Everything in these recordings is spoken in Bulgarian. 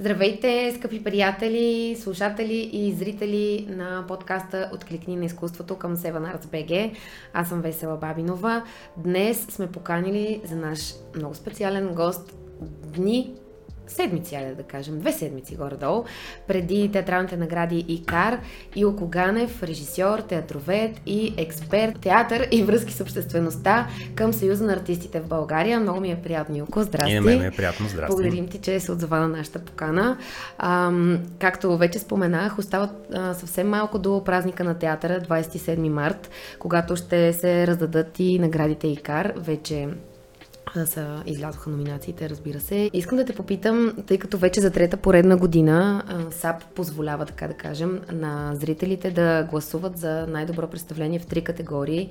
Здравейте, скъпи приятели, слушатели и зрители на подкаста Откликни на изкуството към Seven Arts BG. Аз съм Весела Бабинова. Днес сме поканили за наш много специален гост дни седмици, айде да кажем, две седмици горе-долу, преди театралните награди ИКАР, Илко Ганев, режисьор, театровед и експерт театър и връзки с обществеността към Съюза на артистите в България. Много ми е приятно, Илко. Здрасти. И на мен ми е приятно. Здрасти. Благодарим ти, че се отзова на нашата покана. Ам, както вече споменах, остават а, съвсем малко до празника на театъра, 27 март, когато ще се раздадат и наградите ИКАР. Вече са излязоха номинациите, разбира се. Искам да те попитам, тъй като вече за трета поредна година САП позволява, така да кажем, на зрителите да гласуват за най-добро представление в три категории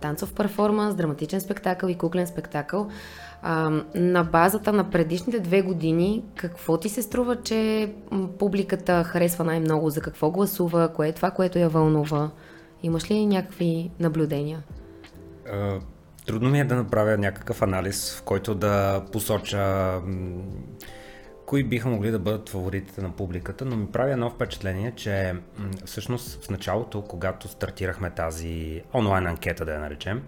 танцов перформанс, драматичен спектакъл и куклен спектакъл. На базата на предишните две години, какво ти се струва, че публиката харесва най-много? За какво гласува? Кое е това, което я вълнува? Имаш ли някакви наблюдения? Трудно ми е да направя някакъв анализ, в който да посоча кои биха могли да бъдат фаворитите на публиката, но ми прави едно впечатление, че всъщност в началото, когато стартирахме тази онлайн анкета, да я наречем,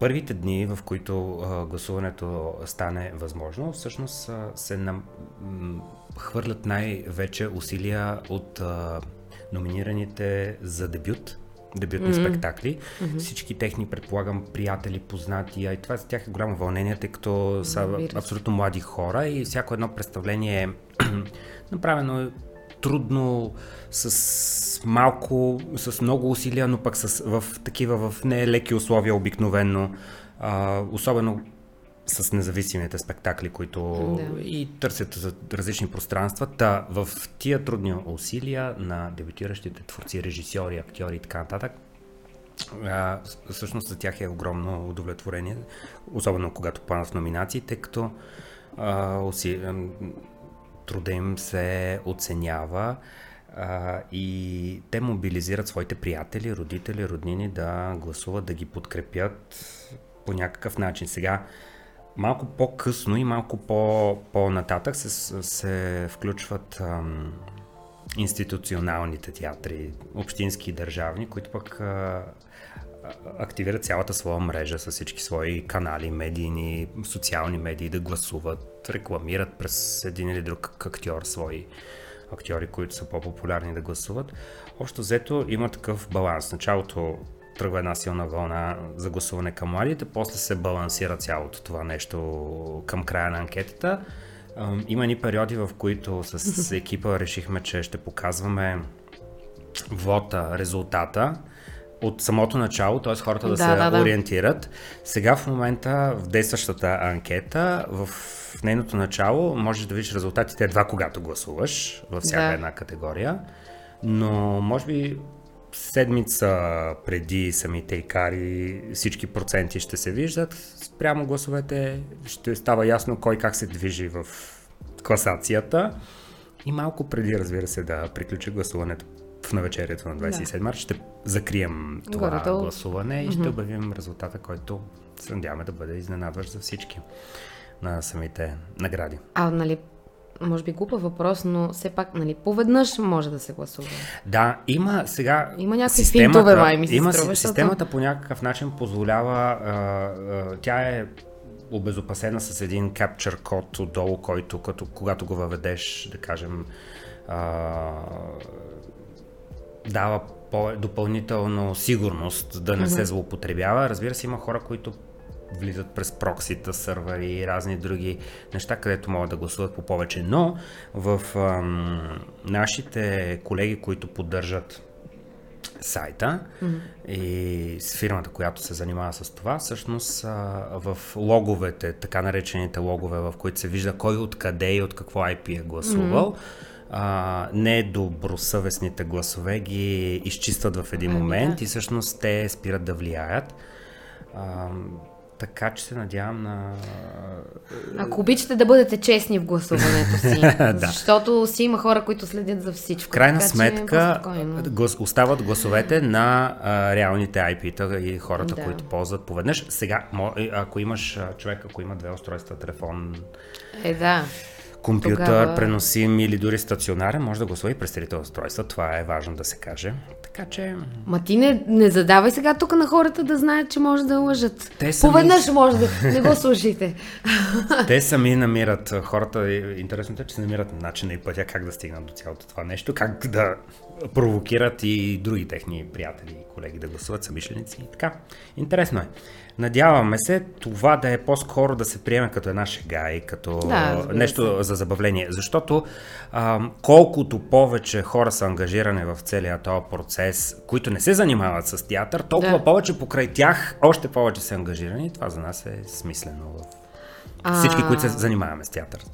първите дни, в които гласуването стане възможно, всъщност се нам... хвърлят най-вече усилия от номинираните за дебют дебютни mm-hmm. спектакли. Mm-hmm. Всички техни, предполагам, приятели, познати, а и това за тях е голямо вълнение, тъй като са mm-hmm. абсолютно млади хора и всяко едно представление е направено трудно, с малко, с много усилия, но пък с, в такива, в не леки условия обикновенно. А, особено с независимите спектакли, които да. и търсят за различни пространства. Та в тия трудни усилия на дебютиращите творци, режисьори, актьори и така нататък, а, всъщност за тях е огромно удовлетворение, особено когато планат номинации, тъй като а, уси, а, труда им се оценява а, и те мобилизират своите приятели, родители, роднини да гласуват, да ги подкрепят по някакъв начин. Сега малко по-късно и малко по, по-нататък се, се включват ам, институционалните театри, общински и държавни, които пък а, активират цялата своя мрежа с всички свои канали, медийни, социални медии, да гласуват, рекламират през един или друг актьор свои актьори, които са по-популярни да гласуват. Общо взето има такъв баланс. Началото тръгва една силна вълна за гласуване към младите, после се балансира цялото това нещо към края на анкетата. Има ни периоди, в които с екипа решихме, че ще показваме вота, резултата от самото начало, т.е. хората да, да се да, да. ориентират. Сега в момента в действащата анкета, в нейното начало, можеш да видиш резултатите едва когато гласуваш във всяка да. една категория. Но може би седмица преди самите икари всички проценти ще се виждат. Спрямо гласовете ще става ясно кой как се движи в класацията. И малко преди, разбира се, да приключи гласуването в навечерието на 27 да. марта, ще закрием това Горе-то... гласуване и ще обявим резултата, който се надяваме да бъде изненадващ за всички на самите награди. А, нали, може би глупа въпрос, но все пак, нали, поведнъж може да се гласува. Да, има сега. Има някакви системата, финтове, май ми се има, струва, Системата по някакъв начин позволява. А, а, тя е обезопасена с един capture код отдолу, който като, когато го въведеш, да кажем, а, дава по- допълнително сигурност да не mm-hmm. се злоупотребява. Разбира се, има хора, които влизат през проксита, сървъри и разни други неща, където могат да гласуват по повече. Но в ам, нашите колеги, които поддържат сайта mm-hmm. и с фирмата, която се занимава с това, всъщност а, в логовете, така наречените логове, в които се вижда кой откъде и от какво IP е гласувал, mm-hmm а, недобросъвестните гласове ги изчистват в един момент да. и всъщност те спират да влияят. А, Така че се надявам на... Ако обичате да бъдете честни в гласуването си, да. защото си има хора, които следят за всичко. В крайна сметка глас, остават гласовете на а, реалните IP-та и хората, да. които ползват поведнъж. Сега, ако имаш човек, ако има две устройства, телефон... Е, да компютър, Тогава... преносим или дори стационарен, може да гласува и през трите устройства. Това е важно да се каже. Така че... Ма ти не, не задавай сега тук на хората да знаят, че може да лъжат. Те сами... Поведнъж може да... Не го слушайте. Те сами намират, хората, интересното е, че се намират начина и пътя как да стигнат до цялото това нещо, как да провокират и други техни приятели и колеги да гласуват, самишленици и така. Интересно е. Надяваме се това да е по-скоро да се приеме като една шега и като да, нещо за забавление. Защото а, колкото повече хора са ангажирани в целия този процес, които не се занимават с театър, толкова да. повече покрай тях още повече са ангажирани. Това за нас е смислено в всички, а... които се занимаваме с театър.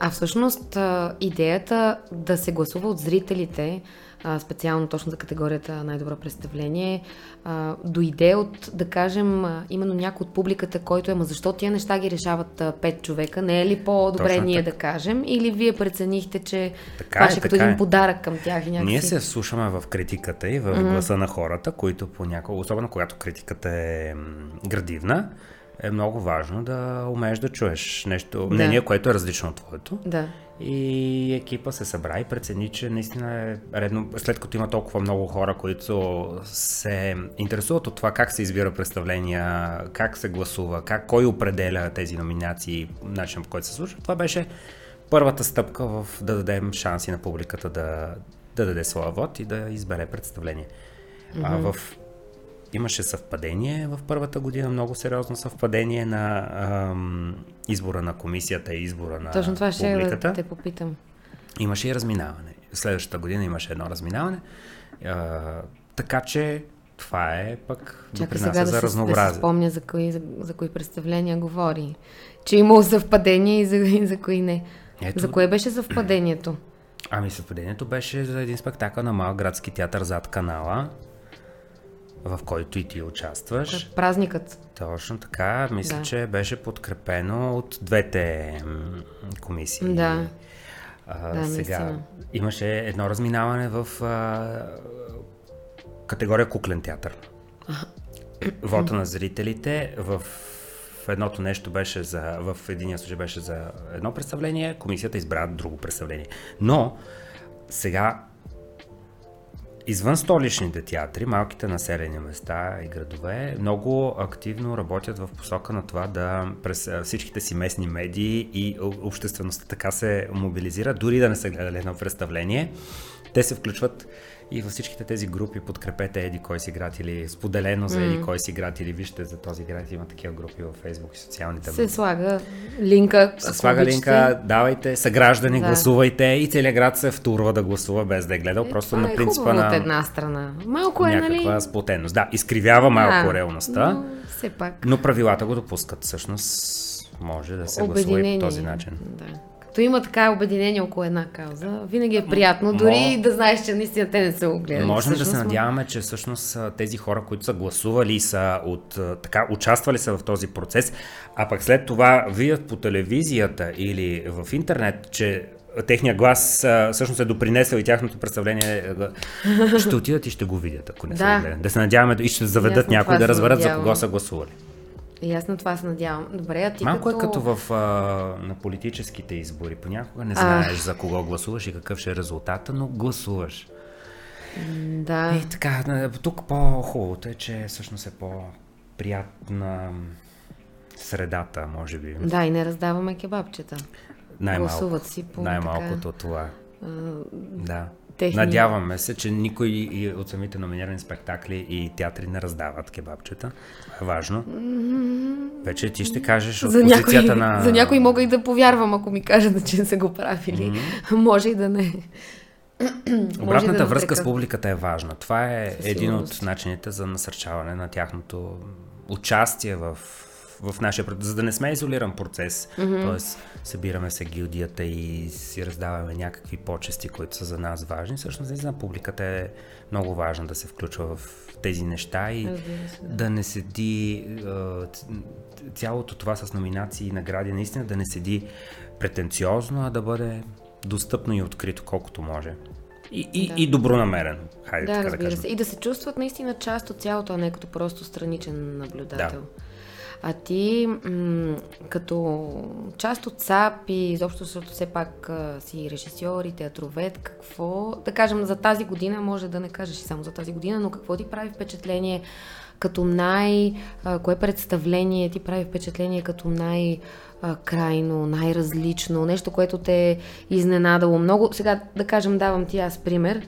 А всъщност идеята да се гласува от зрителите а, специално точно за категорията най-добро представление, а, дойде от, да кажем, а, именно някой от публиката, който е, ма защо тия неща ги решават а, пет човека? Не е ли по-добре точно ние така. да кажем? Или вие преценихте, че така това е, ще е като един е. подарък към тях и някакси... Ние се слушаме в критиката и в mm-hmm. гласа на хората, които понякога, особено когато критиката е градивна, е много важно да умееш да чуеш нещо, да. мнение, което е различно от твоето. Да. И екипа се събра и прецени, че наистина е редно, след като има толкова много хора, които се интересуват от това как се избира представления, как се гласува, как, кой определя тези номинации, начин по който се случва, това беше първата стъпка в да дадем шанси на публиката да, да даде своя вод и да избере представление. Mm-hmm. А в имаше съвпадение в първата година, много сериозно съвпадение на ам, избора на комисията и избора на Точно това ще да те попитам. Имаше и разминаване. Следващата година имаше едно разминаване. А, така че това е пък Чакай сега за да разнообразие. Да се спомня за кои, за, за кои представления говори. Че имало съвпадение и за, и за кои не. Ето... За кое беше съвпадението? Ами съвпадението беше за един спектакъл на Мал градски театър зад канала, в който и ти участваш. Е празникът. Точно така. Мисля, да. че беше подкрепено от двете комисии. Да. А, да, сега наистина. имаше едно разминаване в а, категория куклен театър. Вота на зрителите в в едното нещо беше за, в единия случай беше за едно представление, комисията избра друго представление. Но сега Извън столичните театри, малките населени места и градове много активно работят в посока на това да през всичките си местни медии и обществеността така се мобилизира, дори да не са гледали едно представление. Те се включват и във всичките тези групи подкрепете Еди кой си град или споделено за Еди кой си град или вижте за този град има такива групи във Фейсбук и социалните Се слага линка. Се слага обичате. линка, давайте, съграждани, да. гласувайте и целият град се втурва да гласува без да е гледал, е, просто на е принципа на... от една страна. Малко е, нали? Някаква сплотеност. Да, изкривява малко да, реалността, но, все пак. но правилата го допускат. Всъщност може да се гласува и по този начин. Да като има така обединение около една кауза, винаги е приятно, дори Мо... да знаеш, че наистина те не са го гледали. Можем да се надяваме, че всъщност тези хора, които са гласували и са от, така, участвали са в този процес, а пък след това видят по телевизията или в интернет, че техния глас а, всъщност е допринесъл и тяхното представление ще отидат и ще го видят, ако не да. са гледали. Да се надяваме и ще заведат някой да разберат за кого са гласували. И аз на това се надявам. Добре, а ти Малко като... е като в, а, на политическите избори. Понякога не знаеш а... за кого гласуваш и какъв ще е резултата, но гласуваш. Да. И така, тук по-хубавото е, че всъщност е по-приятна средата, може би. Да, и не раздаваме кебабчета. Най-малко, Гласуват си по Най-малкото така... това. А... Да техни... Надяваме се, че никой от самите номинирани спектакли и театри не раздават кебабчета. Това е важно. Вече ти ще кажеш от за позицията някой, на... За някой мога и да повярвам, ако ми кажат, че са го правили. Mm-hmm. Може и да не. Обратната да връзка с публиката е важна. Това е един от начините за насърчаване на тяхното участие в в нашия за да не сме изолиран процес. Mm-hmm. Тоест, събираме се гилдията и си раздаваме някакви почести, които са за нас важни. Всъщност, наистина, публиката е много важна да се включва в тези неща и да. да не седи цялото това с номинации и награди, наистина да не седи претенциозно, а да бъде достъпно и открито колкото може. И, и, да. и добронамерен. Хайде да, така разбира да кажем. се. И да се чувстват наистина част от цялото, а не като просто страничен наблюдател. Да. А ти, м- като част от САП и изобщо, защото все пак а, си режисьор и театровед, какво, да кажем, за тази година, може да не кажеш само за тази година, но какво ти прави впечатление като най... А, кое представление ти прави впечатление като най- крайно, най-различно, нещо, което те е изненадало много. Сега, да кажем, давам ти аз пример.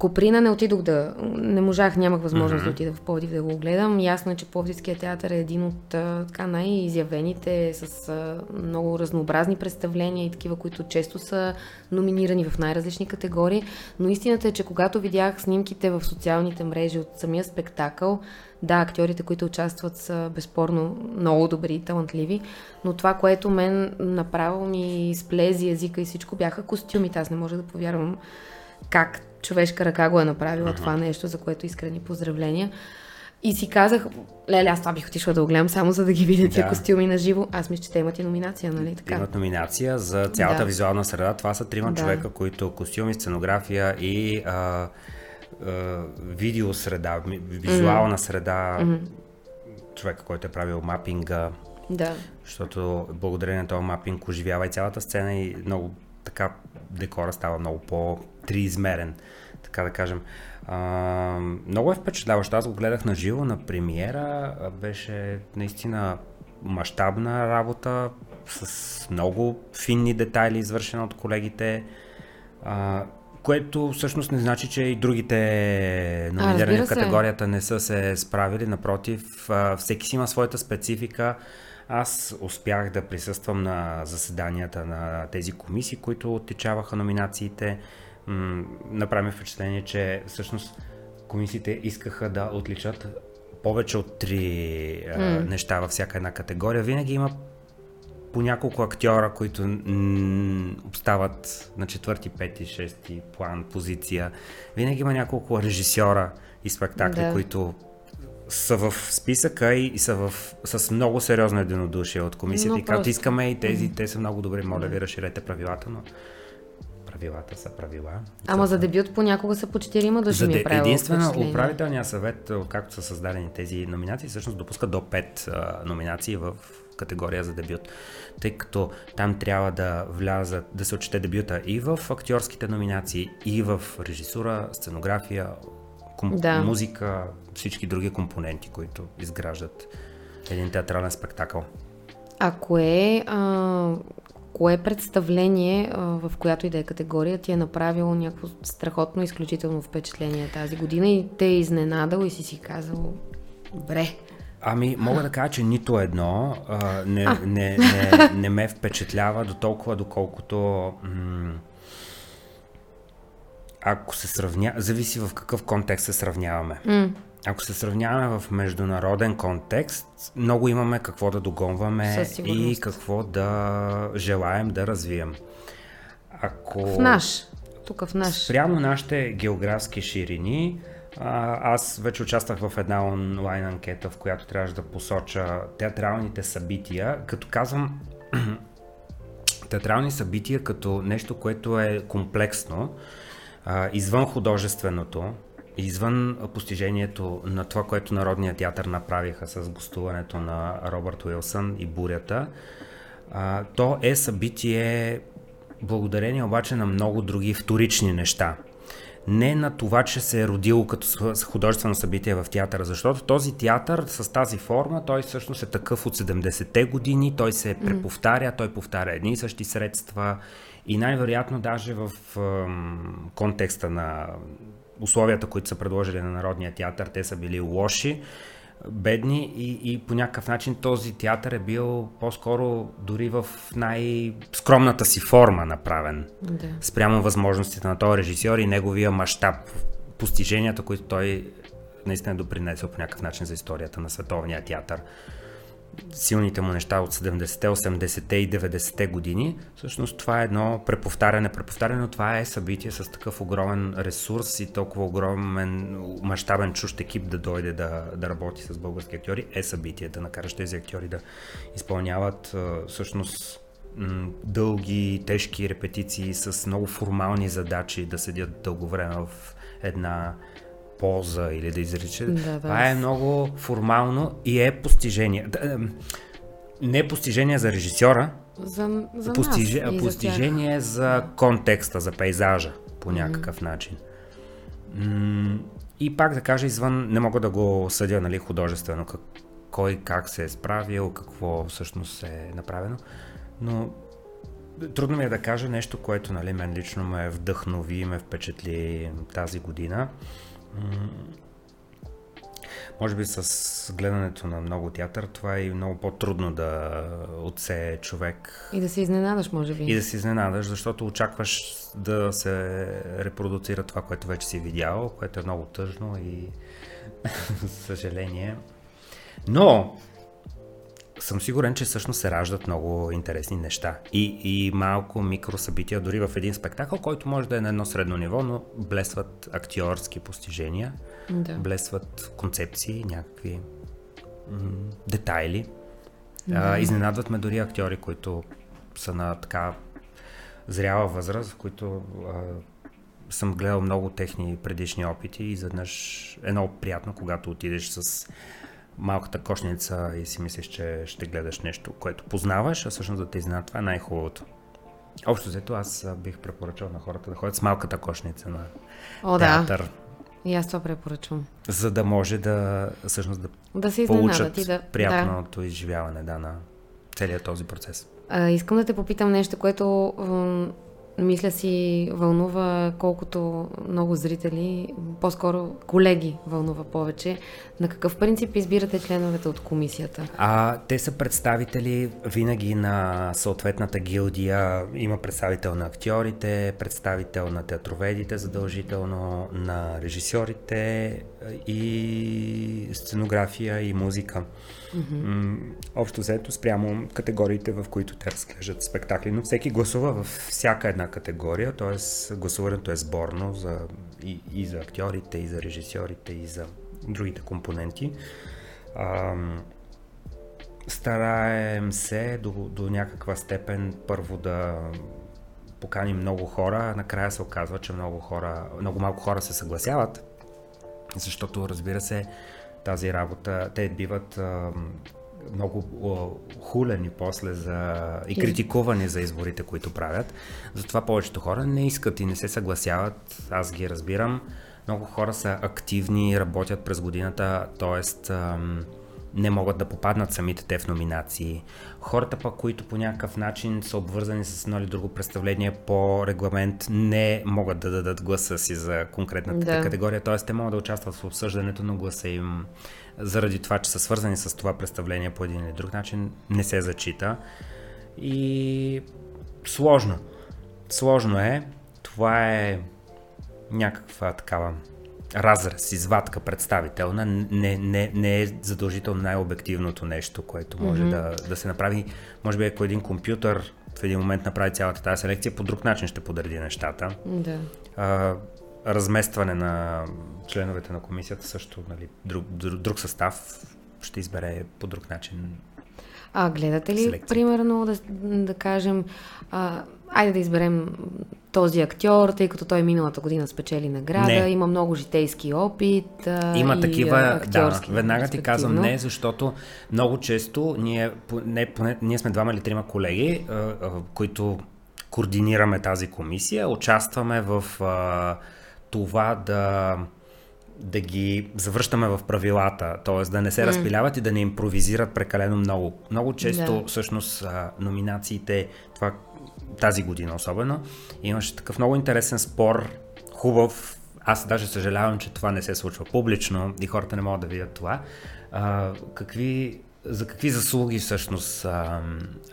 Коприна не отидох да... Не можах, нямах възможност mm-hmm. да отида в Пловдив да го гледам. Ясно е, че Пловдивския театър е един от така най-изявените с а, много разнообразни представления и такива, които често са номинирани в най-различни категории. Но истината е, че когато видях снимките в социалните мрежи от самия спектакъл, да, актьорите, които участват са безспорно много добри и талантливи, но това, което мен направо ми сплези езика и всичко бяха костюмите. Аз не може да повярвам как човешка ръка го е направила uh-huh. това нещо, за което искрени поздравления. И си казах, леле, аз това бих отишла да го гледам само за да ги видя тия костюми на живо. Аз мисля, че те имат и номинация, нали така? Имат номинация за цялата да. визуална среда. Това са трима да. човека, които костюми, сценография и а, а, видеосреда, визуална mm-hmm. среда, mm-hmm. човека, който е правил мапинга. Да. Защото благодарение на този мапинг оживява и цялата сцена и много така декора става много по-триизмерен, така да кажем. А, много е впечатляващо. Аз го гледах на живо на премиера. Беше наистина мащабна работа с много финни детайли, извършена от колегите. А, което всъщност не значи, че и другите номинирани в категорията не са се справили. Напротив, всеки си има своята специфика. Аз успях да присъствам на заседанията на тези комисии, които отличаваха номинациите. Направи впечатление, че всъщност комисиите искаха да отличат повече от три mm. неща във всяка една категория. Винаги има по няколко актьора, които м- остават на четвърти, пети, шести план, позиция. Винаги има няколко режисьора и спектакли, да. които са в списъка и, са в, с много сериозно единодушие от комисията. Но и както искаме и тези, те са много добри, моля ви, разширете правилата, но правилата са правила. Ама за дебют понякога са по четирима души ми е Единствено, управителният съвет, както са създадени тези номинации, всъщност допуска до 5 а, номинации в категория за дебют, тъй като там трябва да влязат, да се отчете дебюта и в актьорските номинации, и в режисура, сценография, комп... да. музика, всички други компоненти, които изграждат един театрален спектакъл. А кое, а, кое представление, в която и да е категория, ти е направило някакво страхотно, изключително впечатление тази година и те е изненадал и си си казал, добре, Ами, мога да кажа, че нито едно а, не, а. Не, не, не ме впечатлява до толкова, доколкото м- ако се сравня, зависи в какъв контекст се сравняваме. Mm. Ако се сравняваме в международен контекст, много имаме какво да догонваме и какво да желаем да развием. Ако... В наш. Тук в наш. Прямо нашите географски ширини, аз вече участвах в една онлайн анкета, в която трябваше да посоча театралните събития. Като казвам театрални събития като нещо, което е комплексно, извън художественото, извън постижението на това, което Народният театър направиха с гостуването на Робърт Уилсън и бурята, то е събитие благодарение обаче на много други вторични неща. Не на това, че се е родило като художествено събитие в театъра, защото този театър с тази форма, той всъщност е такъв от 70-те години, той се преповтаря, той повтаря едни и същи средства и най-вероятно даже в контекста на условията, които са предложили на Народния театър, те са били лоши, бедни и, и по някакъв начин този театър е бил по-скоро дори в най-скромната си форма направен. Да. Спрямо възможностите на този режисьор и неговия мащаб, постиженията, които той наистина допринесъл по някакъв начин за историята на световния театър силните му неща от 70-те, 80-те и 90-те години, всъщност това е едно преповтаряне. Преповтаряне, но това е събитие с такъв огромен ресурс и толкова огромен, мащабен чужд екип да дойде да, да работи с български актьори, е събитие, да накараш тези актьори да изпълняват всъщност дълги, тежки репетиции с много формални задачи, да седят дълго време в една полза или да изрича. Да, да. Това е много формално и е постижение. Не е постижение за режисьора, за, за постиж... нас постижение за, за контекста, за пейзажа по някакъв mm. начин. И пак да кажа, извън, не мога да го съдя нали, художествено, как, кой как се е справил, какво всъщност е направено, но трудно ми е да кажа нещо, което нали, мен лично ме вдъхнови и ме впечатли тази година може би с гледането на много театър, това е и много по-трудно да отсее човек. И да се изненадаш, може би. И да се изненадаш, защото очакваш да се репродуцира това, което вече си видял, което е много тъжно и съжаление. Но съм сигурен, че всъщност се раждат много интересни неща. И, и малко микросъбития, дори в един спектакъл, който може да е на едно средно ниво, но блесват актьорски постижения, да. блесват концепции, някакви м- детайли. Да. А, изненадват ме дори актьори, които са на така зряла възраст, в които а, съм гледал много техни предишни опити и заднъж е много приятно, когато отидеш с малката кошница и си мислиш, че ще гледаш нещо, което познаваш, а всъщност да те изненада, това е най-хубавото. Общо взето аз бих препоръчал на хората да ходят с малката кошница на О, театър. Да. И аз това препоръчвам. За да може да всъщност да, да се получат и да, приятното да. изживяване да, на целият този процес. А, искам да те попитам нещо, което мисля си, вълнува колкото много зрители, по-скоро колеги вълнува повече. На какъв принцип избирате членовете от комисията? А, те са представители винаги на съответната гилдия. Има представител на актьорите, представител на театроведите задължително, на режисьорите и сценография и музика. Mm-hmm. Общо взето спрямо категориите, в които те разглеждат спектакли. Но всеки гласува в всяка една категория, т.е. гласуването е сборно за, и, и за актьорите, и за режисьорите, и за другите компоненти. А, стараем се до, до някаква степен първо да поканим много хора, накрая се оказва, че много хора, много малко хора се съгласяват, защото разбира се, тази работа, те биват а, много хулени после за, и критикувани за изборите, които правят. Затова повечето хора не искат и не се съгласяват. Аз ги разбирам. Много хора са активни, работят през годината, т.е. не могат да попаднат самите те в номинации. Хората пък, които по някакъв начин са обвързани с едно или друго представление по регламент, не могат да дадат гласа си за конкретната да. категория, т.е. те могат да участват в обсъждането, но гласа им заради това, че са свързани с това представление по един или друг начин, не се зачита. И сложно. Сложно е. Това е някаква такава разрез, извадка представителна, не, не, не е задължително най-обективното нещо, което може mm-hmm. да, да се направи. Може би ако един компютър в един момент направи цялата тази селекция, по друг начин ще подреди нещата. Да. А, разместване на членовете на комисията също, нали, друг, друг, състав ще избере по друг начин. А гледате ли, селекция. примерно, да, да кажем, а, айде да изберем този актьор, тъй като той миналата година спечели награда, не. има много житейски опит. А, има и такива, да, веднага ти казвам не, защото много често ние, не, поне, ние сме двама или трима колеги, а, а, които координираме тази комисия, участваме в а, това да да ги завръщаме в правилата, т.е. да не се mm. разпиляват и да не импровизират прекалено много. Много често, да. всъщност, номинациите, това тази година особено, имаше такъв много интересен спор, хубав. Аз даже съжалявам, че това не се случва публично и хората не могат да видят това. А, какви, за какви заслуги всъщност а,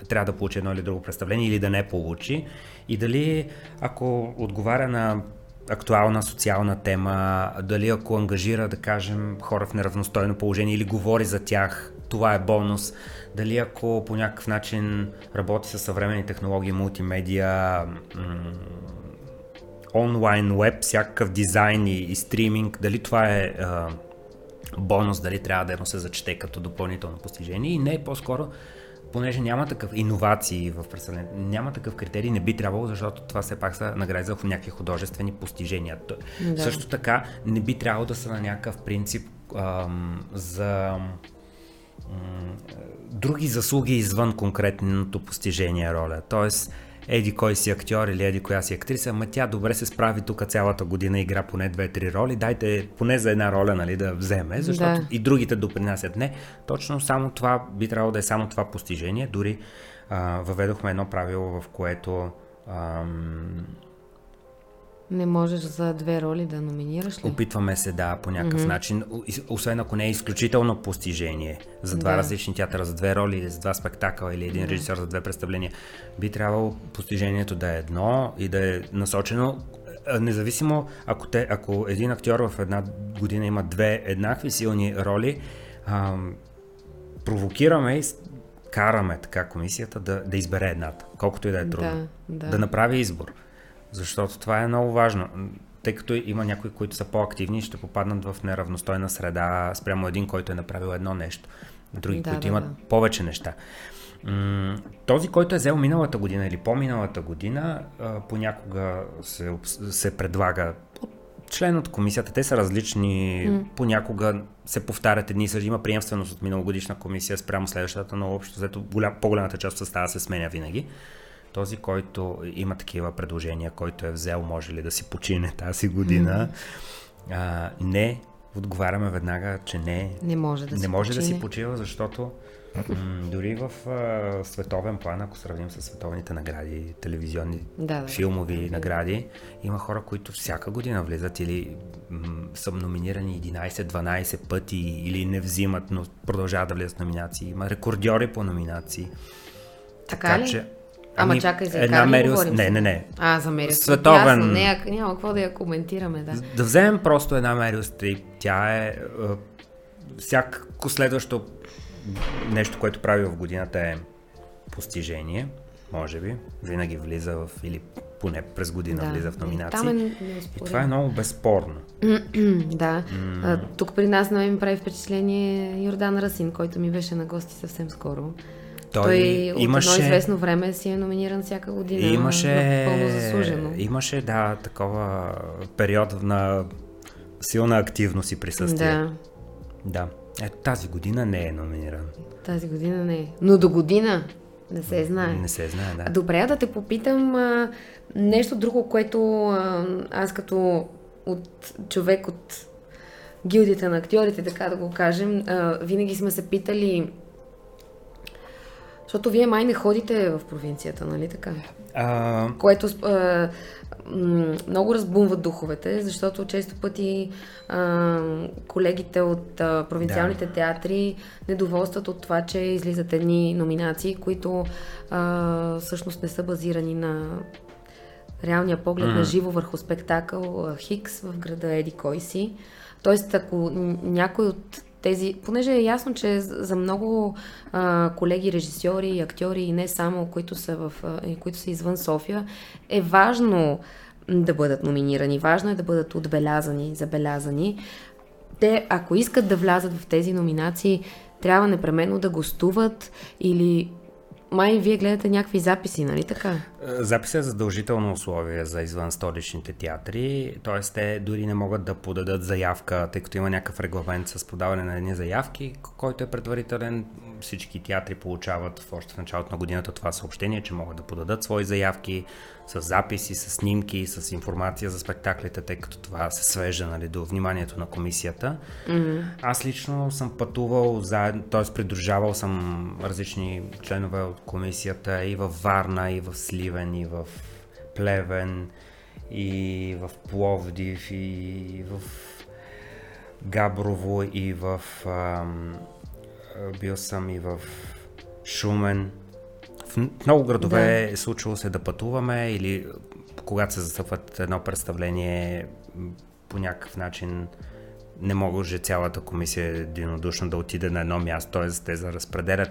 трябва да получи едно или друго представление или да не получи и дали ако отговаря на актуална социална тема, дали ако ангажира, да кажем, хора в неравностойно положение или говори за тях, това е бонус. Дали ако по някакъв начин работи с съвременни технологии, мултимедиа, онлайн, веб, всякакъв дизайн и, и стриминг, дали това е а, бонус, дали трябва да му се зачете като допълнително постижение и не, по-скоро понеже няма такъв иновации в представлението, няма такъв критерий, не би трябвало, защото това все пак са награди за някакви художествени постижения. Да. Също така не би трябвало да са на някакъв принцип ам, за ам, други заслуги извън конкретното постижение роля. Тоест, еди кой си актьор или еди коя си актриса, ама тя добре се справи тук цялата година, игра поне две-три роли, дайте поне за една роля нали, да вземе, защото да. и другите допринасят. Не, точно само това би трябвало да е само това постижение. Дори а, въведохме едно правило, в което ам, не можеш за две роли да номинираш ли? Опитваме се, да, по някакъв mm-hmm. начин, освен ако не е изключително постижение за два да. различни театъра, за две роли, или за два спектакъла или един да. режисьор за две представления. Би трябвало постижението да е едно и да е насочено независимо ако, те, ако един актьор в една година има две еднакви силни роли, ам, провокираме и караме така комисията да, да избере едната, колкото и да е трудно. Да, да. да направи избор. Защото това е много важно. Тъй като има някои, които са по-активни, ще попаднат в неравностойна среда спрямо един, който е направил едно нещо. Други, да, които да, имат да. повече неща. Този, който е взел миналата година или по-миналата година, понякога се, се предлага член от комисията. Те са различни, mm. понякога се повтарят едни и същи. Има приемственост от миналогодишна комисия спрямо следващата, но общо взето по-голямата част от състава се сменя винаги този, който има такива предложения, който е взел, може ли да си почине тази година, mm-hmm. а, не отговаряме веднага, че не, не може да, не си, може почине. да си почива, защото м- дори в а, световен план, ако сравним с световните награди, телевизионни, да, да, филмови да. награди, има хора, които всяка година влизат или м- са номинирани 11-12 пъти или не взимат, но продължават да влизат номинации. Има рекордьори по номинации. Така, така ли? че Ама ами, чакай, за една Мериус... Не, не, не. А, за Мериус Световен... Ясно, не, няма какво да я коментираме, да. Да вземем просто една Мериус Стрип. Тя е... всяко следващо нещо, което прави в годината е постижение, може би. Винаги влиза в... или поне през година да, влиза в номинации. Там е и това е много безспорно. да. Mm. А, тук при нас на ми прави впечатление Йордан Расин, който ми беше на гости съвсем скоро. Той, Той от имаше... едно известно време си е номиниран всяка година. Имаше, пълно заслужено. Имаше, да, такова период на силна активност и присъствие. Да. Да. Ето тази година не е номиниран. Тази година не е. Но до година не се знае. Не се знае, да. Добре, да те попитам а, нещо друго, което а, аз като от човек от гилдите на актьорите, така да го кажем, а, винаги сме се питали защото вие май не ходите в провинцията, нали така? А... Което а, много разбумва духовете, защото често пъти а, колегите от а, провинциалните да. театри недоволстват от това, че излизат едни номинации, които а, всъщност не са базирани на реалния поглед mm. на живо върху спектакъл Хикс в града Еди Койси. Тоест, ако някой от тези, понеже е ясно, че за много а, колеги, режисьори актьори, и не само, които са, в, а, които са извън София, е важно да бъдат номинирани, важно е да бъдат отбелязани, забелязани. Те, ако искат да влязат в тези номинации, трябва непременно да гостуват или май вие гледате някакви записи, нали така? Е, записи е задължително условие за извън столичните театри, т.е. те дори не могат да подадат заявка, тъй като има някакъв регламент с подаване на едни заявки, който е предварителен. Всички театри получават в още в началото на годината това съобщение, че могат да подадат свои заявки с записи, с снимки, с информация за спектаклите, тъй като това се свежда нали, до вниманието на комисията. Mm-hmm. Аз лично съм пътувал заедно, т.е. придружавал съм различни членове от комисията и в Варна, и в Сливен, и в Плевен, и в Пловдив, и в Габрово, и в... Ам, бил съм и в Шумен. В много градове да. е случило се да пътуваме или когато се застъпват едно представление, по някакъв начин не може цялата комисия единодушно да отиде на едно място, т.е. те за разпределят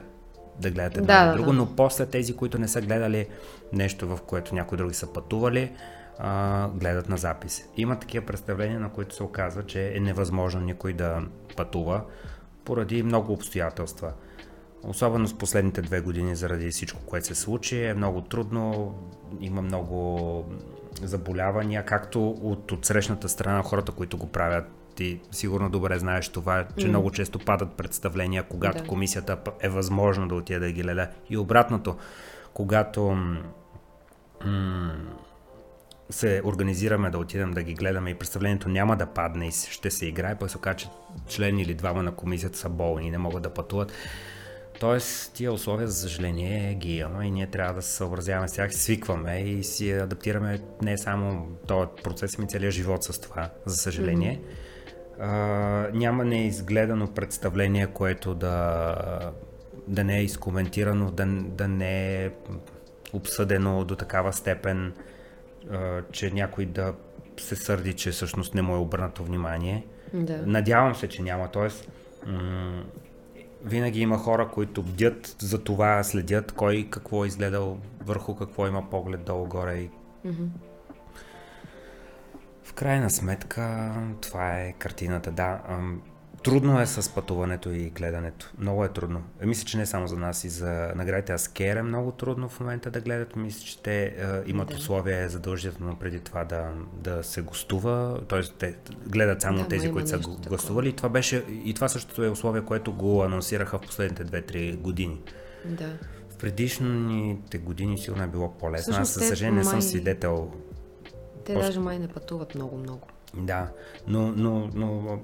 да гледат едно Да, да, друго, да. но после тези, които не са гледали нещо, в което някои други са пътували, а, гледат на запис. Има такива представления, на които се оказва, че е невъзможно никой да пътува поради много обстоятелства. Особено с последните две години, заради всичко, което се случи, е много трудно, има много заболявания, както от, от срещната страна хората, които го правят. Ти сигурно добре знаеш това, че М. много често падат представления, когато Да. комисията е възможно да отиде да ги гледа. И обратното, когато м, се организираме да отидем да ги гледаме и представлението няма да падне и ще се играе, пък се окаже, че член или двама на комисията са болни и не могат да пътуват. Тоест, тия условия, за съжаление, ги имаме и ние трябва да се съобразяваме с тях, свикваме и си адаптираме не само този процес, ми целият живот с това, за съжаление. А, няма неизгледано представление, което да, да не е изкоментирано, да, да не е обсъдено до такава степен, че някой да се сърди, че всъщност не му е обърнато внимание. Да. Надявам се, че няма. Тоест, м- винаги има хора, които бдят за това, следят кой какво е изгледал, върху какво има поглед долу-горе. И... Мгм. В крайна сметка, това е картината. Да, ам, трудно е с пътуването и гледането. Много е трудно. Е, Мисля, че не само за нас и за наградите Аскер е много трудно в момента да гледат. Мисля, че те е, имат Да. условия задължително преди това да, да се гостува. Тоест, те гледат само Да, тези, които са го- гостували. И това, беше, и това същото е условие, което го анонсираха в последните 2-3 години. Да. В предишните години сигурно е било по-лесно. Аз, те съжаление, не съм свидетел Те Просто- даже май не пътуват много-много. Да, но, но, но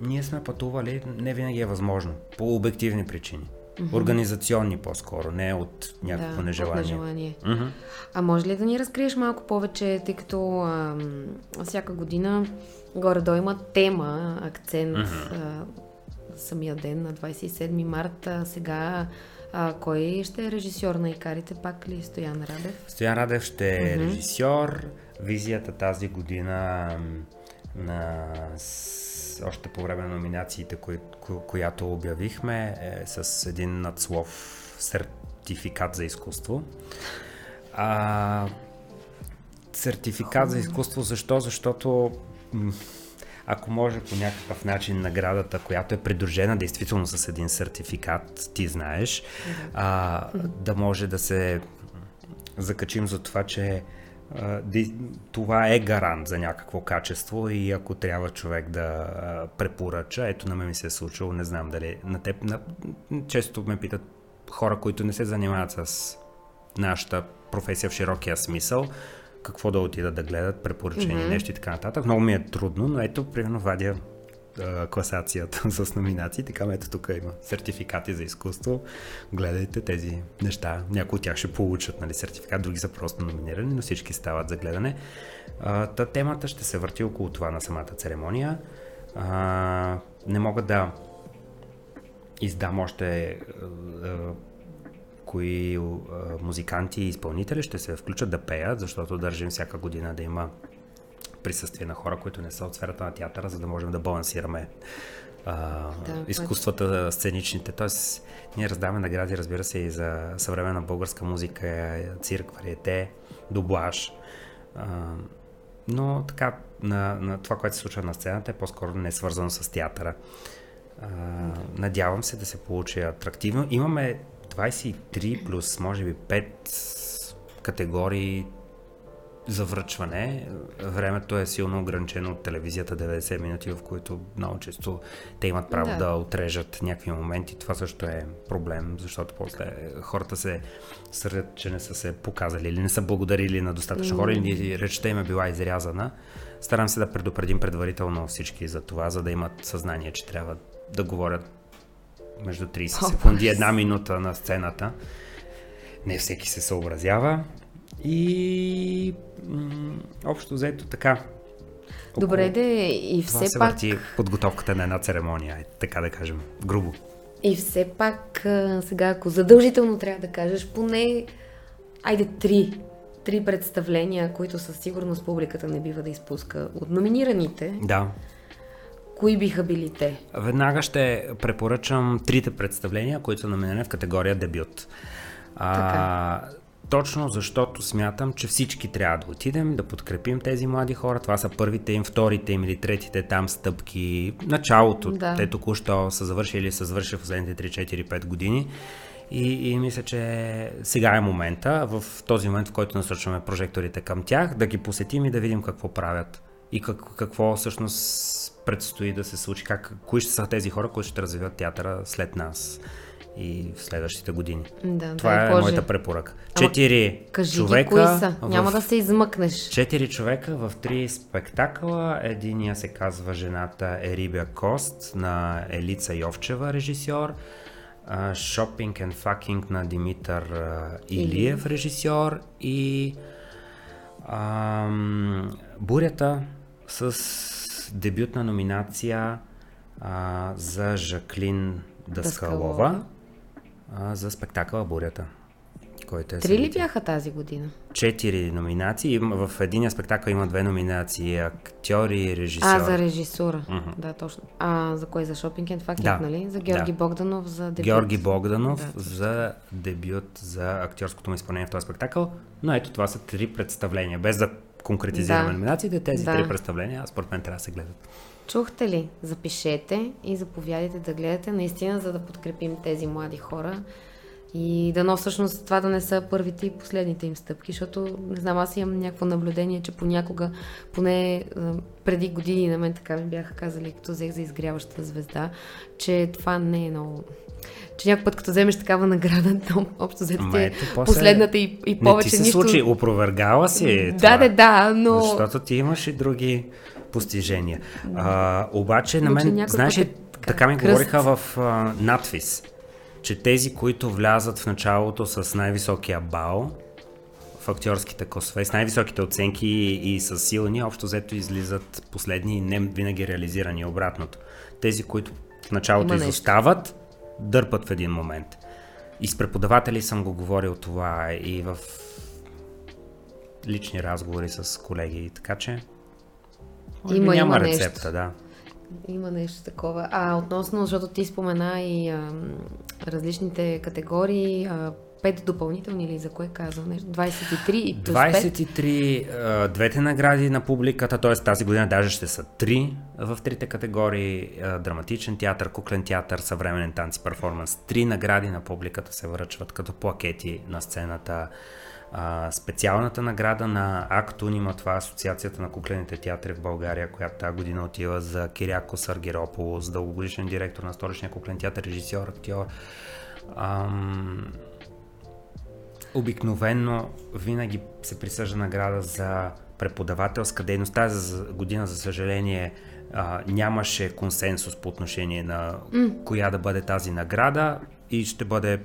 ние сме пътували, не винаги е възможно, по обективни причини. Организационни по-скоро, не от някакво да, нежелание. От нежелание. Мгм. А може ли да ни разкриеш малко повече, тъй като ам, всяка година горе-долу има тема, акцент а, самия ден на 27 марта. Сега а, кой ще е режисьор на Икарите? Пак ли Стоян Радев? Стоян Радев ще е Мгм. режисьор. Визията тази година на още по време на номинациите, кои, ко, която обявихме, е с един надслов сертификат за изкуство. А, сертификат за изкуство, защо? Защото ако може по някакъв начин наградата, която е придружена действително с един сертификат, ти знаеш, а, да може да се закачим за това, че това е гарант за някакво качество и ако трябва човек да препоръча, ето на мен ми се е случило, не знам дали на теб, на, често ме питат хора, които не се занимават с нашата професия в широкия смисъл, какво да отидат да гледат, препоръчени Мгм. нещо и така нататък. Много ми е трудно, но ето, примерно, вадя класацията с номинации, така ето тук има сертификати за изкуство. Гледайте тези неща. Някои от тях ще получат нали, сертификат, други са просто номинирани, но всички стават за гледане. А, та темата ще се върти около това на самата церемония. А, не мога да издам още кои музиканти и изпълнители ще се включат да пеят, защото държим всяка година да има присъствие на хора, които не са от сферата на театъра, за да можем да балансираме а, Да, изкуствата, сценичните. Тоест, ние раздаваме награди, разбира се, и за съвременна българска музика, цирк, вариете, дублаж. А, но така, на, на това, което се случва на сцената е по-скоро не свързано с театъра. А, надявам се да се получи атрактивно. Имаме 23 плюс, може би 5 категории за връчване. Времето е силно ограничено от телевизията 90 минути, в които много често те имат право да, Да. отрежат някакви моменти. Това също е проблем, защото после хората се сърдят, че не са се показали или не са благодарили на достатъчно хора или речта им е била изрязана. Старам се да предупредим предварително всички за това, за да имат съзнание, че трябва да говорят между 30 О, секунди и една минута на сцената. Не всеки се съобразява. И м- общо взето така. Добре, Около де, и Това все се пак, върти подготовката на една церемония, е, така да кажем, грубо. и все пак, сега, ако задължително трябва да кажеш, поне, айде три три представления, които със сигурност публиката не бива да изпуска. От номинираните, Да. кои биха били те? Веднага ще препоръчам трите представления, които са номинирани в категория дебют. А, точно защото смятам, че всички трябва да отидем, да подкрепим тези млади хора. Това са първите им, вторите им или третите там стъпки. Началото. Да. Те току-що са завършили или са завършили в последните 3-4-5 години. И, и мисля, че сега е момента, в този момент, в който насочваме прожекторите към тях, да ги посетим и да видим какво правят. И как, какво всъщност предстои да се случи. Как, кои ще са тези хора, които ще развиват театъра след нас и в следващите години. Да, Това е Боже. моята препоръка. Четири Кажи човека. ги кои са, в- няма да се измъкнеш. Четири човека в три спектакъла. Единия се казва Жената Ерибя Кост на Елица Йовчева, режисьор. а, Shopping and Fucking на Димитър Илиев, режисьор. И ам, Бурята с дебютна номинация а, за Жаклин Даскалова, Даскалова. А, за спектакъла Бурята. Който е Три ли бяха тази година? четири номинации. В единия спектакъл има две номинации актьор и режисьор. А, за режисура. Мгм. Да, точно. А, за кой? За Shopping and Fucking, Да. нали? За Георги Да. Богданов, за дебют. Георги Богданов Да. за дебют за актьорското му изпълнение в този спектакъл. Но ето това са три представления. Без да конкретизираме Да. номинациите, тези Да. три представления, според мен трябва да се гледат. Чухте ли? Запишете и заповядайте да гледате наистина, за да подкрепим тези млади хора. И дано всъщност това да не са първите и последните им стъпки, защото, не знам, аз имам някакво наблюдение, че понякога, поне преди години на мен така ми бяха казали, като взех за изгряващата звезда, че това не е много... Че някой път, като вземеш такава награда, то общо взето е последната и, и Не повече ти се нищо... случи, опровергала си Да, това. да, да, но... Защото ти имаш и други постижения. А, обаче на мен, знаеш път ли, е така, ми кръст. говориха в а, надвис, че тези, които влязат в началото с най-високия бал в актьорските косове, с най-високите оценки и, с силни, общо взето излизат последни и не винаги реализирани обратното. Тези, които в началото Има изостават, дърпат в един момент. И с преподаватели съм го говорил това и в лични разговори с колеги, така че може Има- няма има рецепта, нещо. да. Има нещо такова. А относно, защото ти спомена и а, различните категории, а, пет допълнителни или за кое нещо? 23 и плюс 5. 23, а, двете награди на публиката, т.е. тази година даже ще са три в трите категории. Драматичен театър, куклен театър, съвременен танц и перформанс. Три награди на публиката се връчват като плакети на сцената. А, специалната награда на АКТУН има това Асоциацията на куклените театри в България, която тази година отива за Киряко Саргерополос, дългогодишен директор на Столичния куклен театър, режисьор, актьор. Ам, Обикновенно винаги се присъжда награда за преподавателска дейност. Тази за- година, за съжаление, а, нямаше консенсус по отношение на коя да бъде тази награда и ще бъде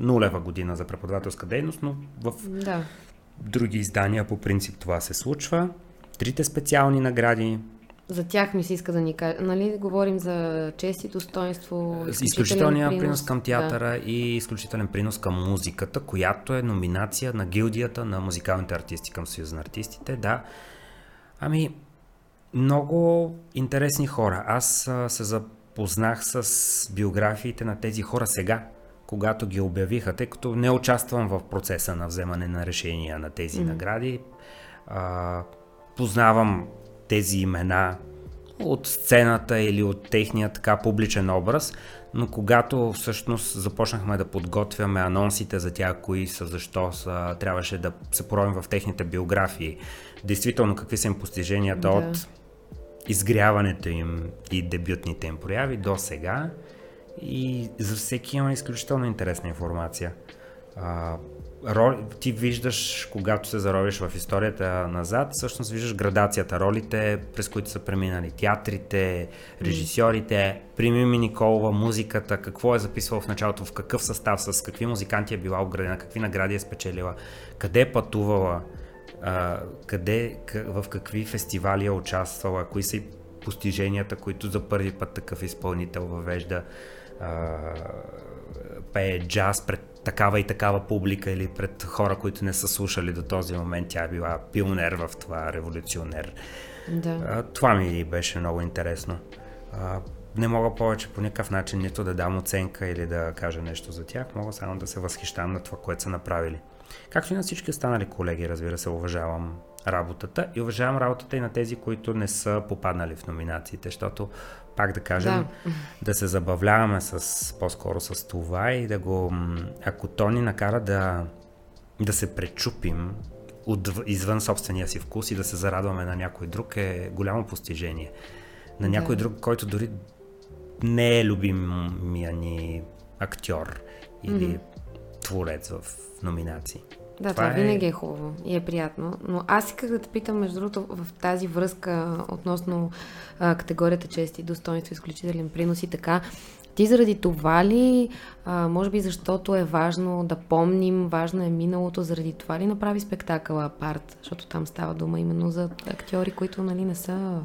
нулева година за преподавателска дейност, но в Да. други издания по принцип това се случва. Трите специални награди, За тях ми се иска да ни кажа. Нали, говорим за чест и достоинство. изключителния принос към Да. театъра и изключителен принос към музиката, която е номинация на гилдията на музикалните артисти към Съюза на артистите. Да, ами много интересни хора. Аз се запознах с биографиите на тези хора сега, когато ги обявиха, тъй като не участвам в процеса на вземане на решения на тези награди. А, познавам тези имена от сцената или от техния така публичен образ, но когато всъщност започнахме да подготвяме анонсите за тях, кои са, защо са, трябваше да се поровим в техните биографии, действително какви са им постиженията Да. от изгряването им и дебютните им прояви до сега. И за всеки има изключително интересна информация. А, роли, ти виждаш, когато се заровиш в историята назад, всъщност виждаш градацията, ролите, през които са преминали театрите, режисьорите, при Мими Николова, музиката, какво е записвал в началото, в какъв състав, с какви музиканти е била обградена, какви награди е спечелила, къде е пътувала, а, къде, къ- в какви фестивали е участвала, кои са и постиженията, които за първи път такъв изпълнител въвежда а, пее джаз пред такава и такава публика или пред хора, които не са слушали до този момент. Тя е била пионер в това, революционер. Да. А, това ми беше много интересно. А, не мога повече по никакъв начин нито да дам оценка или да кажа нещо за тях, мога само да се възхищавам на това, което са направили. Както и на всички останали колеги, разбира се, уважавам работата и уважавам работата и на тези, които не са попаднали в номинациите, защото пак да кажем, да, да се забавляваме с, по-скоро с това и да го, ако то ни накара да, да се пречупим от, извън собствения си вкус и да се зарадваме на някой друг е голямо постижение. На някой да. друг, който дори не е любимия ни актьор или mm-hmm. творец в номинации. Да, това, това е... винаги е хубаво и е приятно. Но аз исках да те питам, между другото, в тази връзка относно а, категорията чести, достоинство, изключителен принос и така. Ти заради това ли, а, може би защото е важно да помним, важно е миналото, заради това ли направи спектакъла Апарт? Защото там става дума именно за актьори, които нали, не са...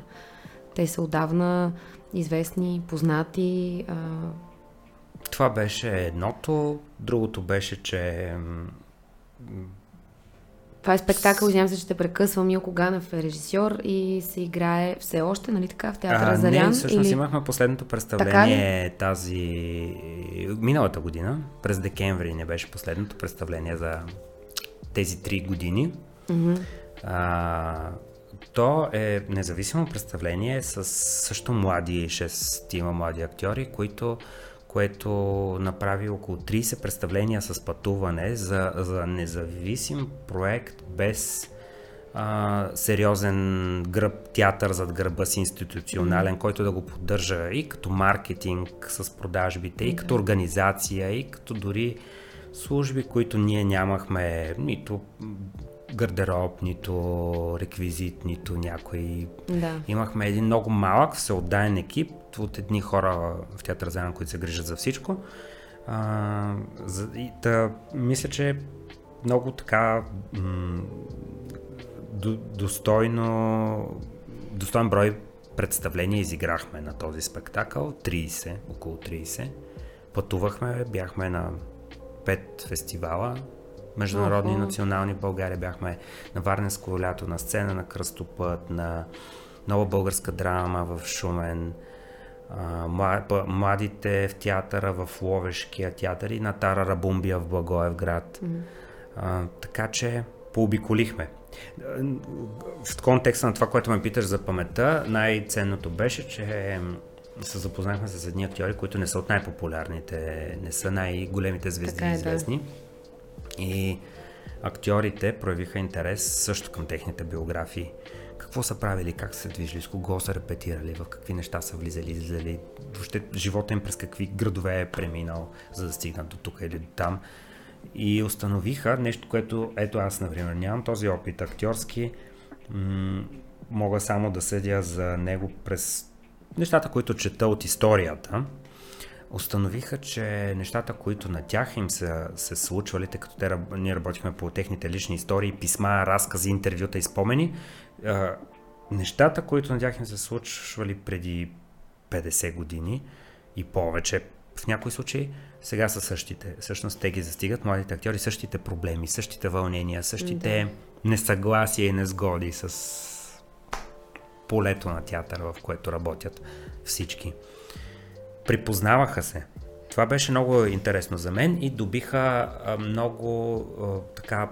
Те са отдавна известни, познати. А... Това беше едното. Другото беше, че това е спектакъл, извинявам се, че те прекъсва. Милко Ганев е режисьор и се играе все още, нали така, в театъра Зарян? Не, всъщност или... имахме последното представление тази... Миналата година, през декември не беше последното представление за тези три години. Mm-hmm. А, то е независимо представление с също млади, шестима млади актьори, които което направи около 30 представления с пътуване за, за независим проект без а, сериозен гръб, театър зад гърба си институционален, mm-hmm. който да го поддържа и като маркетинг с продажбите, mm-hmm. и като организация, и като дори служби, които ние нямахме нито гардероб, нито реквизит, нито някой. Да. Имахме един много малък, всеотдаен екип от едни хора в театър Зайна, които се грижат за всичко. А, за, и, да, мисля, че много така м- до, достойно, достоен брой представления изиграхме на този спектакъл. 30, около 30. Пътувахме, бяхме на 5 фестивала, международни и национални в България. Бяхме на Варненско лято, на сцена на Кръстопът, на нова българска драма в Шумен, младите в театъра в Ловешкия театър и на Тара Рабумбия в Благоевград. Mm-hmm. А, така че пообиколихме. В контекста на това, което ме питаш за паметта, най-ценното беше, че се запознахме с едни актьори, които не са от най-популярните, не са най-големите звезди така е, известни. Да. И актьорите проявиха интерес също към техните биографии. Какво са правили, как са движили, с кого са репетирали, в какви неща са влизали, излизали, въобще живота им през какви градове е преминал, за да стигнат до тук или до там. И установиха нещо, което, ето аз, например, нямам този опит актьорски, м- мога само да съдя за него през нещата, които чета от историята, установиха, че нещата, които на тях им са се случвали, тъй като те, ние работихме по техните лични истории, писма, разкази, интервюта и спомени, нещата, които на тях им се случвали преди 50 години и повече, в някои случаи, сега са същите. Всъщност те ги застигат, младите актьори, същите проблеми, същите вълнения, същите да. несъгласия и незгоди с полето на театъра, в което работят всички припознаваха се. Това беше много интересно за мен и добиха много така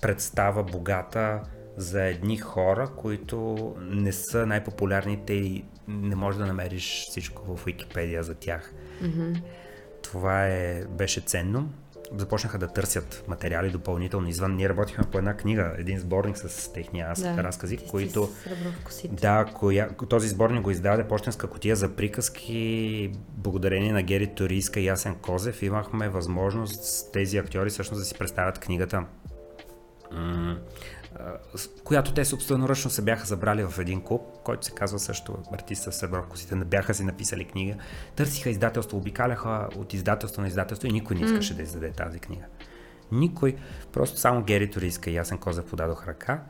представа богата за едни хора, които не са най-популярните и не можеш да намериш всичко в Википедия за тях. Mm-hmm. Това е, беше ценно започнаха да търсят материали допълнително извън. Ние работихме по една книга, един сборник с техния да, разкази, които... Да, коя, този сборник го издаде почтенска котия за приказки. Благодарение на Гери Торийска и Ясен Козев имахме възможност тези актьори всъщност да си представят книгата която те собственоръчно се бяха забрали в един клуб, който се казва също Артиста в Среброкосите, бяха си написали книга. Търсиха издателство, обикаляха от издателство на издателство и никой не искаше mm. да издаде тази книга. Никой, просто само Гери Торийска и Ясен Козев подадох ръка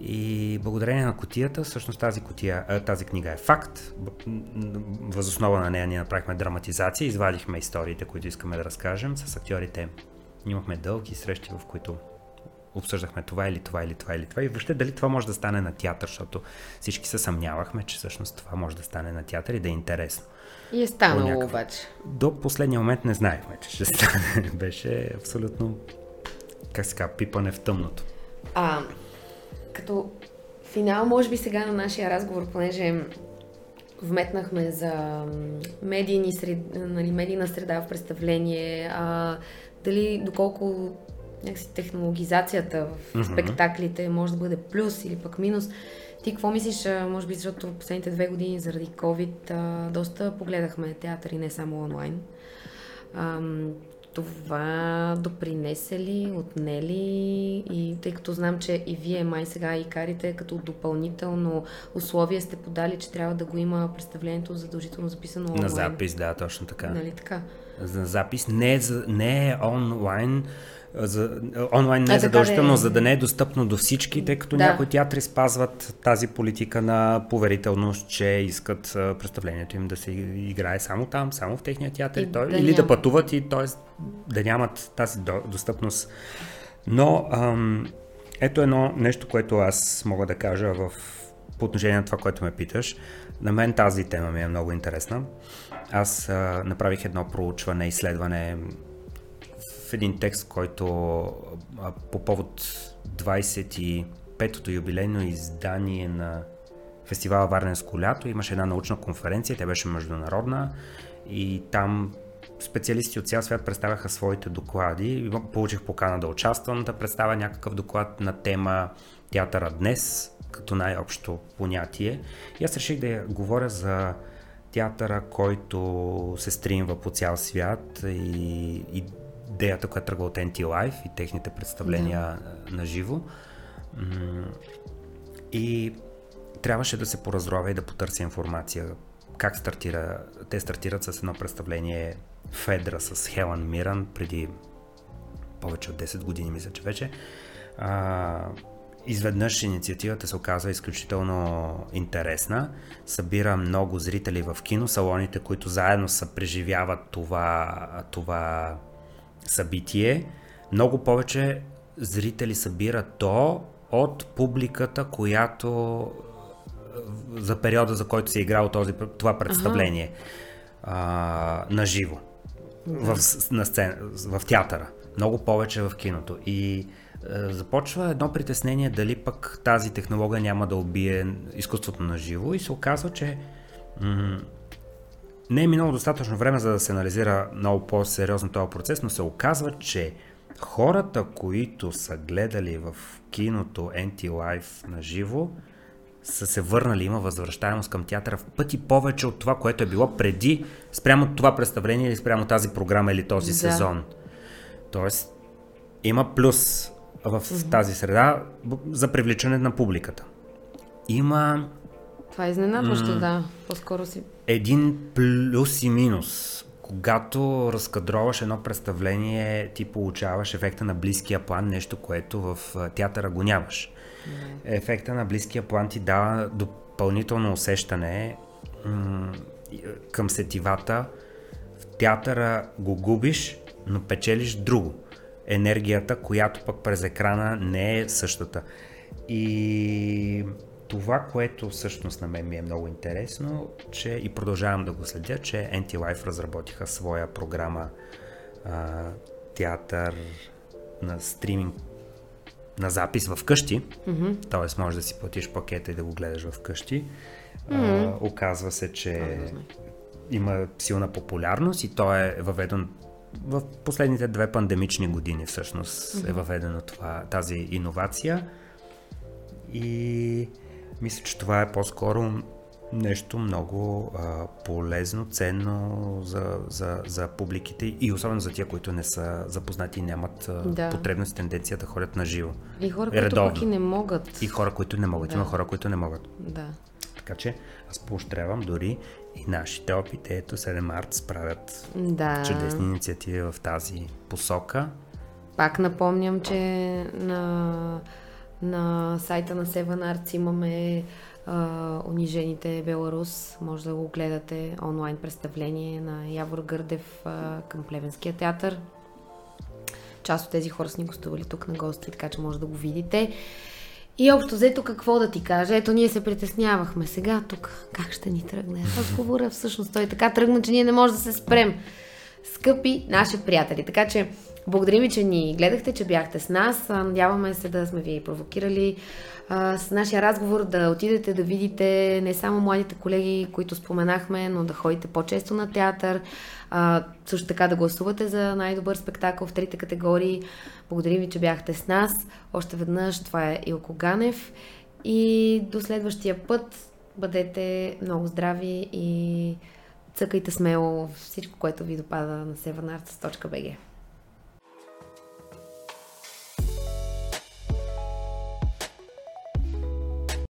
И благодарение на котията, всъщност тази, котия, тази книга е факт. Възоснова на нея ние направихме драматизация, извадихме историите, които искаме да разкажем. С актьорите имахме дълги срещи, в които обсъждахме това или това или това или това и въобще дали това може да стане на театър, защото всички се съмнявахме, че всъщност това може да стане на театър и да е интересно. И е станало някакъв... обаче. До последния момент не знаехме, че ще стане. Беше абсолютно, как се казва, пипане в тъмното. А, като финал, може би сега на нашия разговор, понеже вметнахме за медийни сред, нали, медийна среда в представление, а, дали доколко някакси технологизацията в mm-hmm. спектаклите може да бъде плюс или пък минус. Ти какво мислиш, може би защото последните две години заради COVID доста погледахме театъри, не само онлайн. Това допринесе ли, отне ли и тъй като знам, че и вие май сега и карите като допълнително условие сте подали, че трябва да го има представлението задължително записано онлайн. На запис, да, точно така. Нали така? За запис не е, не е онлайн, за, онлайн не е задължително, да, за да не е достъпно до всички, тъй като да. някои театри спазват тази политика на поверителност, че искат представлението им да се играе само там, само в техния театър, и той, да или няма. да пътуват и т.е. да нямат тази до, достъпност. Но ам, ето едно нещо, което аз мога да кажа в, по отношение на това, което ме питаш. На мен тази тема ми е много интересна. Аз а, направих едно проучване, изследване в един текст, който по повод 25-то юбилейно издание на фестивала Варненско лято имаше една научна конференция, тя беше международна и там специалисти от цял свят представяха своите доклади. Получих покана да участвам, да представя някакъв доклад на тема театъра днес, като най-общо понятие. И аз реших да говоря за театъра, който се стримва по цял свят и, и идеята, която тръгва от NT-Life и техните представления да. на живо. И трябваше да се поразровя и да потърся информация как стартира. Те стартират с едно представление Федра с Хелан Миран преди повече от 10 години, мисля, че вече. А, изведнъж инициативата се оказва изключително интересна. Събира много зрители в киносалоните, които заедно са преживяват това, това събитие, много повече зрители събира то от публиката, която за периода, за който се е играл този, това представление ага. а, на живо. Да. В, на сцена, в театъра. Много повече в киното. И а, започва едно притеснение дали пък тази технология няма да убие изкуството на живо и се оказва, че м- не е минало достатъчно време, за да се анализира много по-сериозно този процес, но се оказва, че хората, които са гледали в киното Anti-Life на живо, са се върнали, има възвръщаемост към театъра в пъти повече от това, което е било преди, спрямо това представление или спрямо тази програма или този да. сезон. Тоест, има плюс в mm-hmm. тази среда за привличане на публиката. Има това е изненадващо, м- да. По-скоро си. Един плюс и минус. Когато разкадроваш едно представление, ти получаваш ефекта на близкия план, нещо, което в театъра го нямаш. Не. Ефекта на близкия план ти дава допълнително усещане м- към сетивата. В театъра го губиш, но печелиш друго. Енергията, която пък през екрана не е същата. И това, което всъщност на мен ми е много интересно, че и продължавам да го следя, че Anti-Life разработиха своя програма а, театър на стриминг на запис в къщи, mm-hmm. т.е. може да си платиш пакета и да го гледаш в къщи. Mm-hmm. А, оказва се, че mm-hmm. има силна популярност и то е въведен в последните две пандемични години всъщност mm-hmm. е въведено това, тази иновация. И мисля, че това е по-скоро нещо много а, полезно, ценно за, за, за публиките и особено за тия, които не са запознати и нямат да. потребност тенденция да ходят на живо. И хора, които пък и не могат. И хора, които не могат. Да. Има хора, които не могат. Да. Така че аз поощрявам дори и нашите опити. Ето 7 март справят да. чудесни инициативи в тази посока. Пак напомням, че на На сайта на Seven Arts имаме а, Унижените Беларус. Може да го гледате онлайн представление на Явор Гърдев а, към Плевенския театър. Част от тези хора са ни гостували тук на гости, така че може да го видите. И общо взето какво да ти кажа? Ето ние се притеснявахме сега тук. Как ще ни тръгне разговора? Всъщност той така тръгна, че ние не можем да се спрем. Скъпи наши приятели. Така че благодарим ви, че ни гледахте, че бяхте с нас. Надяваме се да сме ви провокирали с нашия разговор да отидете да видите не само младите колеги, които споменахме, но да ходите по-често на театър. Също така да гласувате за най-добър спектакъл в трите категории. Благодарим ви, че бяхте с нас. Още веднъж това е Илко Ганев. И до следващия път бъдете много здрави и цъкайте смело всичко, което ви допада на severnarts.bg.